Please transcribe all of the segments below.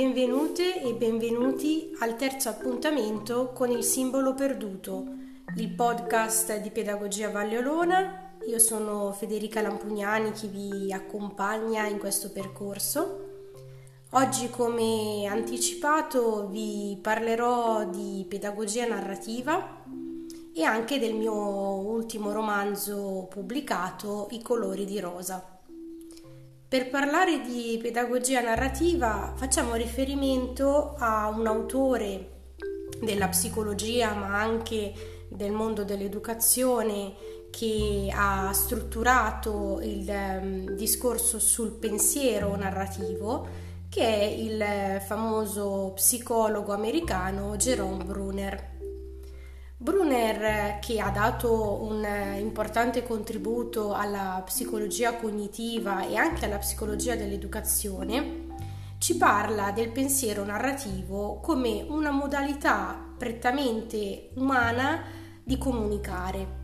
Benvenute e benvenuti al terzo appuntamento con il simbolo perduto, il podcast di Pedagogia Valle Olona. Io sono Federica Lampugnani, chi vi accompagna in questo percorso. Oggi, come anticipato, vi parlerò di pedagogia narrativa e anche del mio ultimo romanzo pubblicato, I colori di rosa. Per parlare di pedagogia narrativa facciamo riferimento a un autore della psicologia ma anche del mondo dell'educazione che ha strutturato il um, discorso sul pensiero narrativo che è il famoso psicologo americano Jerome Brunner. Brunner, che ha dato un importante contributo alla psicologia cognitiva e anche alla psicologia dell'educazione, ci parla del pensiero narrativo come una modalità prettamente umana di comunicare,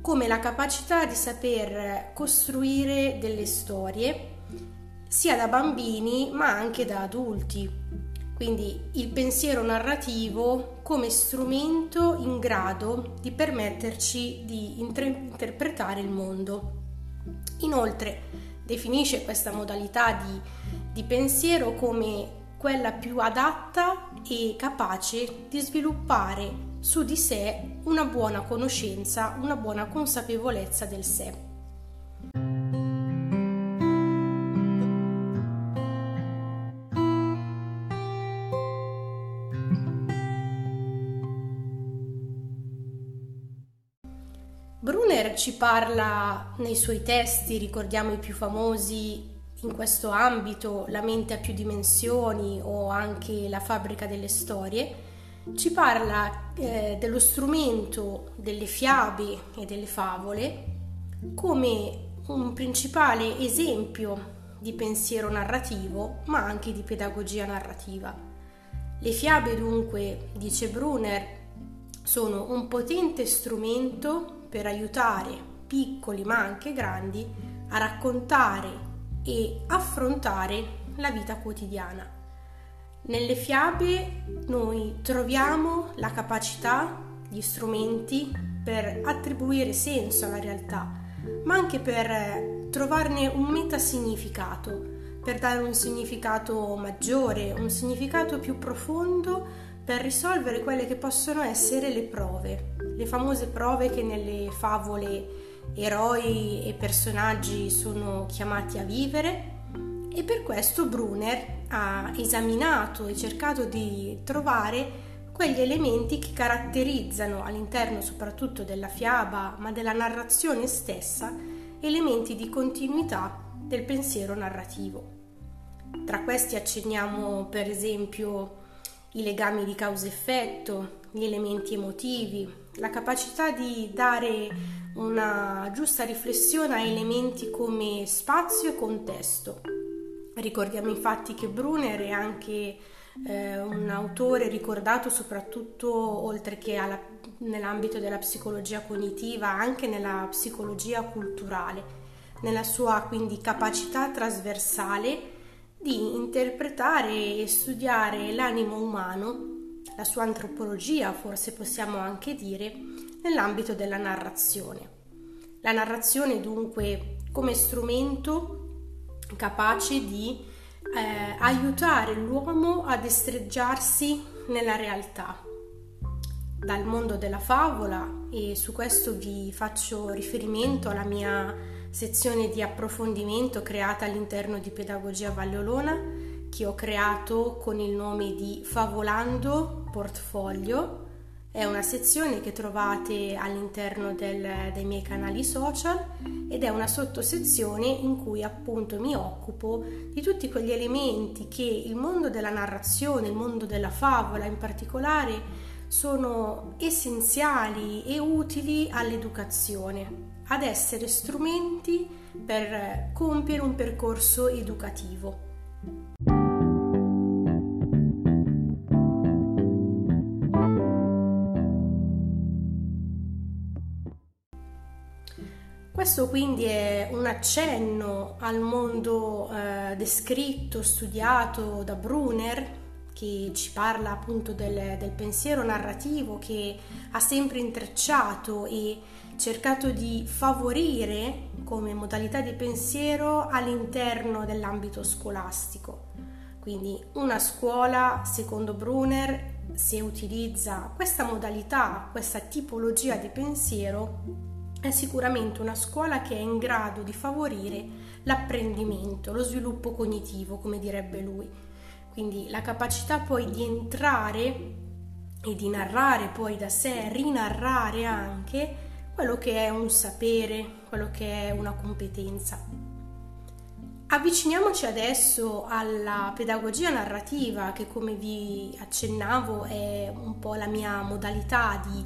come la capacità di saper costruire delle storie sia da bambini ma anche da adulti. Quindi il pensiero narrativo come strumento in grado di permetterci di inter- interpretare il mondo. Inoltre definisce questa modalità di, di pensiero come quella più adatta e capace di sviluppare su di sé una buona conoscenza, una buona consapevolezza del sé. Ci parla nei suoi testi, ricordiamo i più famosi in questo ambito, La mente a più dimensioni o anche La fabbrica delle storie, ci parla eh, dello strumento delle fiabe e delle favole come un principale esempio di pensiero narrativo, ma anche di pedagogia narrativa. Le fiabe dunque, dice Brunner, sono un potente strumento per aiutare piccoli ma anche grandi a raccontare e affrontare la vita quotidiana. Nelle fiabe noi troviamo la capacità, gli strumenti per attribuire senso alla realtà, ma anche per trovarne un metasignificato, per dare un significato maggiore, un significato più profondo per risolvere quelle che possono essere le prove, le famose prove che nelle favole eroi e personaggi sono chiamati a vivere e per questo Brunner ha esaminato e cercato di trovare quegli elementi che caratterizzano all'interno soprattutto della fiaba ma della narrazione stessa elementi di continuità del pensiero narrativo. Tra questi accenniamo per esempio i legami di causa-effetto, gli elementi emotivi, la capacità di dare una giusta riflessione a elementi come spazio e contesto. Ricordiamo infatti che Brunner è anche eh, un autore ricordato soprattutto oltre che alla, nell'ambito della psicologia cognitiva, anche nella psicologia culturale, nella sua quindi capacità trasversale di interpretare e studiare l'animo umano, la sua antropologia forse possiamo anche dire, nell'ambito della narrazione. La narrazione dunque come strumento capace di eh, aiutare l'uomo a destreggiarsi nella realtà. Dal mondo della favola e su questo vi faccio riferimento alla mia sezione di approfondimento creata all'interno di Pedagogia Valleolona che ho creato con il nome di Favolando Portfolio. È una sezione che trovate all'interno del, dei miei canali social ed è una sottosezione in cui appunto mi occupo di tutti quegli elementi che il mondo della narrazione, il mondo della favola in particolare, sono essenziali e utili all'educazione ad essere strumenti per compiere un percorso educativo. Questo quindi è un accenno al mondo eh, descritto, studiato da Brunner, che ci parla appunto del, del, pensiero narrativo che ha sempre intrecciato e cercato di favorire come modalità di pensiero all'interno dell'ambito scolastico. Quindi una scuola, secondo Brunner, se utilizza questa modalità, questa tipologia di pensiero, è sicuramente una scuola che è in grado di favorire l'apprendimento, lo sviluppo cognitivo, come direbbe lui. Quindi la capacità poi di entrare e di narrare poi da sé, rinarrare anche quello che è un sapere, quello che è una competenza. Avviciniamoci adesso alla pedagogia narrativa che come vi accennavo è un po' la mia modalità di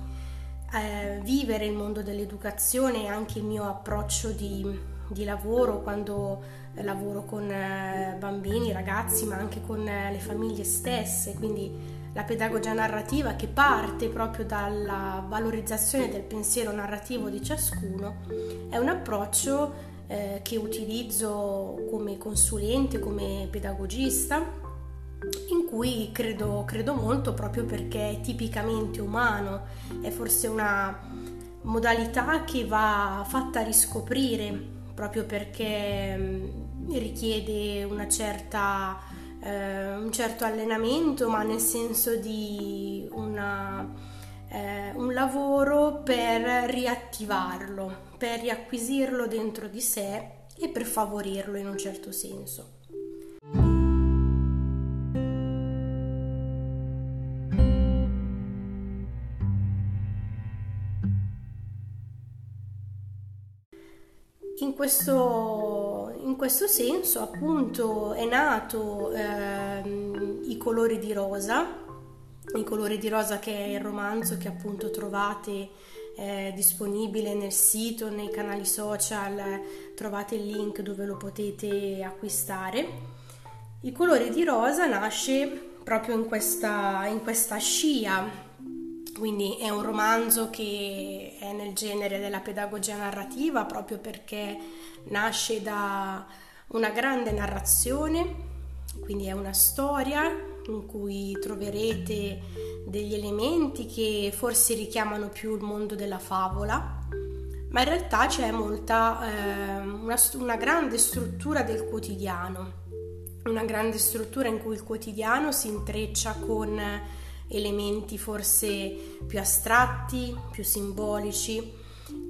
eh, vivere il mondo dell'educazione e anche il mio approccio di, di lavoro quando lavoro con eh, bambini, ragazzi, ma anche con eh, le famiglie stesse, quindi la pedagogia narrativa che parte proprio dalla valorizzazione del pensiero narrativo di ciascuno è un approccio eh, che utilizzo come consulente, come pedagogista cui credo, credo molto proprio perché è tipicamente umano, è forse una modalità che va fatta riscoprire proprio perché mm, richiede una certa, eh, un certo allenamento, ma nel senso di una, eh, un lavoro per riattivarlo, per riacquisirlo dentro di sé e per favorirlo in un certo senso. In questo, in questo senso appunto è nato eh, I colori di rosa, I colori di rosa che è il romanzo che appunto trovate eh, disponibile nel sito, nei canali social, trovate il link dove lo potete acquistare. I colori di rosa nasce proprio in questa, in questa scia quindi è un romanzo che è nel genere della pedagogia narrativa proprio perché nasce da una grande narrazione, quindi è una storia in cui troverete degli elementi che forse richiamano più il mondo della favola, ma in realtà c'è molta, eh, una, una grande struttura del quotidiano, una grande struttura in cui il quotidiano si intreccia con elementi forse più astratti, più simbolici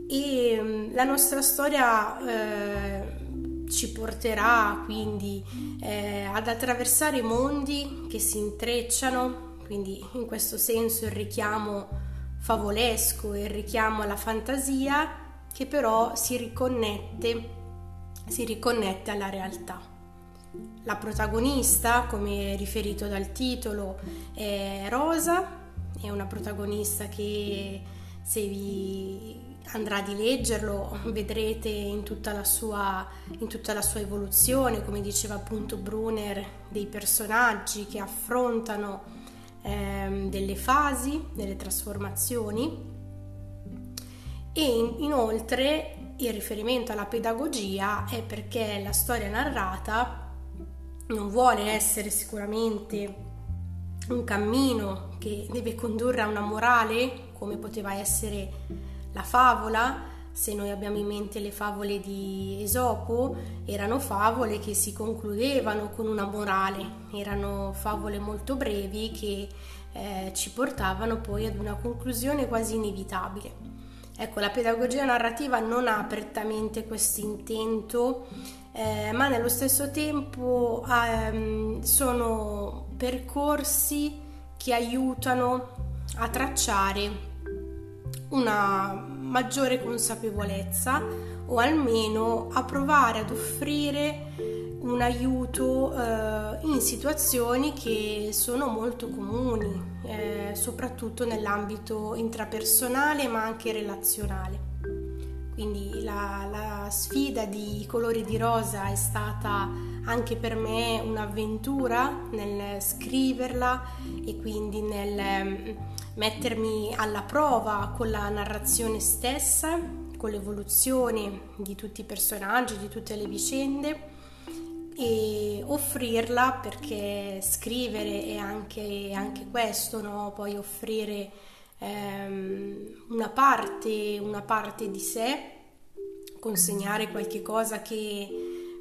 e mm, la nostra storia eh, ci porterà quindi eh, ad attraversare mondi che si intrecciano, quindi in questo senso il richiamo favolesco, il richiamo alla fantasia che però si riconnette, si riconnette alla realtà. La protagonista, come riferito dal titolo, è Rosa, è una protagonista che se vi andrà di leggerlo vedrete in tutta la sua, tutta la sua evoluzione, come diceva appunto Brunner, dei personaggi che affrontano ehm, delle fasi, delle trasformazioni. E in, inoltre il riferimento alla pedagogia è perché la storia narrata non vuole essere sicuramente un cammino che deve condurre a una morale, come poteva essere la favola, se noi abbiamo in mente le favole di Esopo, erano favole che si concludevano con una morale, erano favole molto brevi che eh, ci portavano poi ad una conclusione quasi inevitabile. Ecco, la pedagogia narrativa non ha prettamente questo intento eh, ma nello stesso tempo ehm, sono percorsi che aiutano a tracciare una maggiore consapevolezza o almeno a provare ad offrire un aiuto eh, in situazioni che sono molto comuni, eh, soprattutto nell'ambito intrapersonale ma anche relazionale. Quindi la, la sfida di colori di rosa è stata anche per me un'avventura nel scriverla e quindi nel mm, mettermi alla prova con la narrazione stessa, con l'evoluzione di tutti i personaggi, di tutte le vicende e offrirla perché scrivere è anche, anche questo, no? poi offrire ehm, una, parte, una parte di sé, consegnare qualche cosa che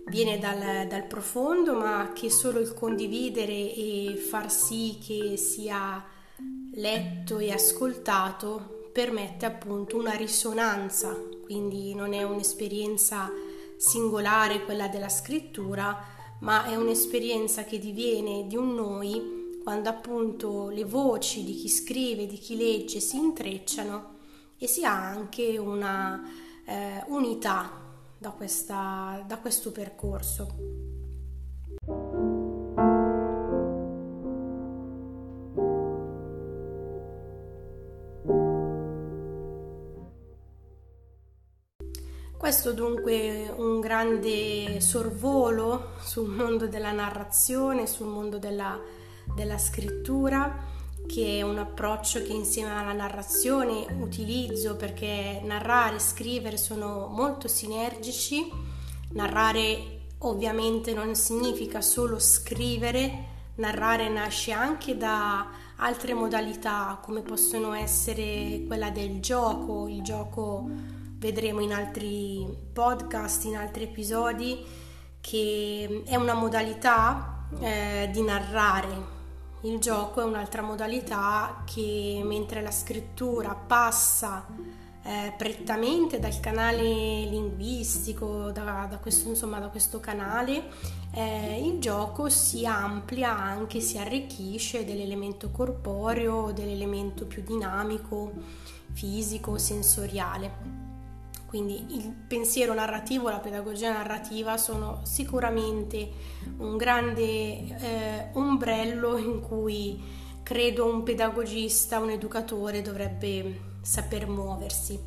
viene dal, dal, profondo, ma che solo il condividere e far sì che sia letto e ascoltato permette appunto una risonanza, quindi non è un'esperienza singolare quella della scrittura, ma è un'esperienza che diviene di un noi quando appunto le voci di chi scrive, di chi legge si intrecciano e si ha anche una eh, unità da, questa, da questo percorso. Questo dunque un grande sorvolo sul mondo della narrazione, sul mondo della, della scrittura, che è un approccio che insieme alla narrazione utilizzo perché narrare e scrivere sono molto sinergici. Narrare ovviamente non significa solo scrivere, narrare nasce anche da altre modalità come possono essere quella del gioco, il gioco vedremo in altri podcast, in altri episodi, che è una modalità eh, di narrare. Il gioco è un'altra modalità che mentre la scrittura passa eh, prettamente dal canale linguistico, da, da, questo, insomma, da questo canale, eh, il gioco si amplia anche, si arricchisce dell'elemento corporeo, dell'elemento più dinamico, fisico, sensoriale. Quindi il pensiero narrativo, la pedagogia narrativa sono sicuramente un grande eh, ombrello in cui credo un pedagogista, un educatore dovrebbe saper muoversi.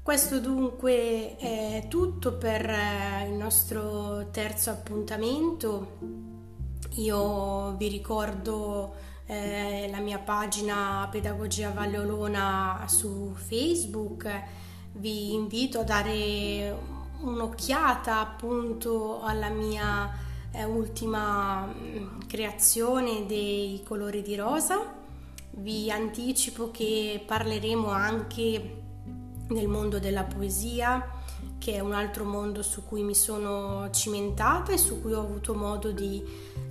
Questo dunque è tutto per eh, il nostro terzo appuntamento. Io vi ricordo eh, la mia pagina Pedagogia Valle Olona su Facebook vi invito a dare un'occhiata appunto alla mia eh, ultima mm, creazione dei colori di rosa. Vi anticipo che parleremo anche del mondo della poesia, che è un altro mondo su cui mi sono cimentata e su cui ho avuto modo di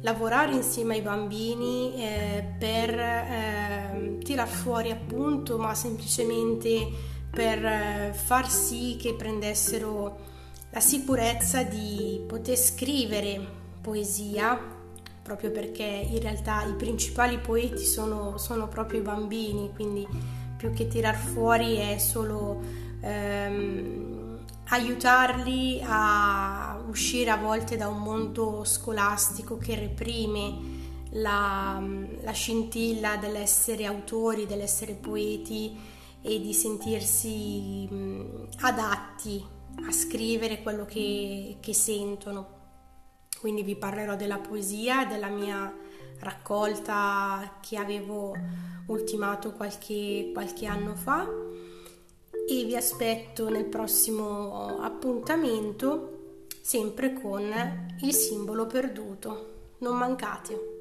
lavorare insieme ai bambini eh, per eh, tirar fuori appunto, ma semplicemente per eh, far sì che prendessero la sicurezza di poter scrivere poesia, proprio perché in realtà i principali poeti sono, sono proprio i bambini, quindi più che tirar fuori è solo ehm, aiutarli a uscire a volte da un mondo scolastico che reprime la, la scintilla dell'essere autori, dell'essere poeti e di sentirsi adatti a scrivere quello che, che sentono. Quindi vi parlerò della poesia, della mia raccolta che avevo ultimato qualche, qualche anno fa e vi aspetto nel prossimo appuntamento sempre con il simbolo perduto. Non mancate!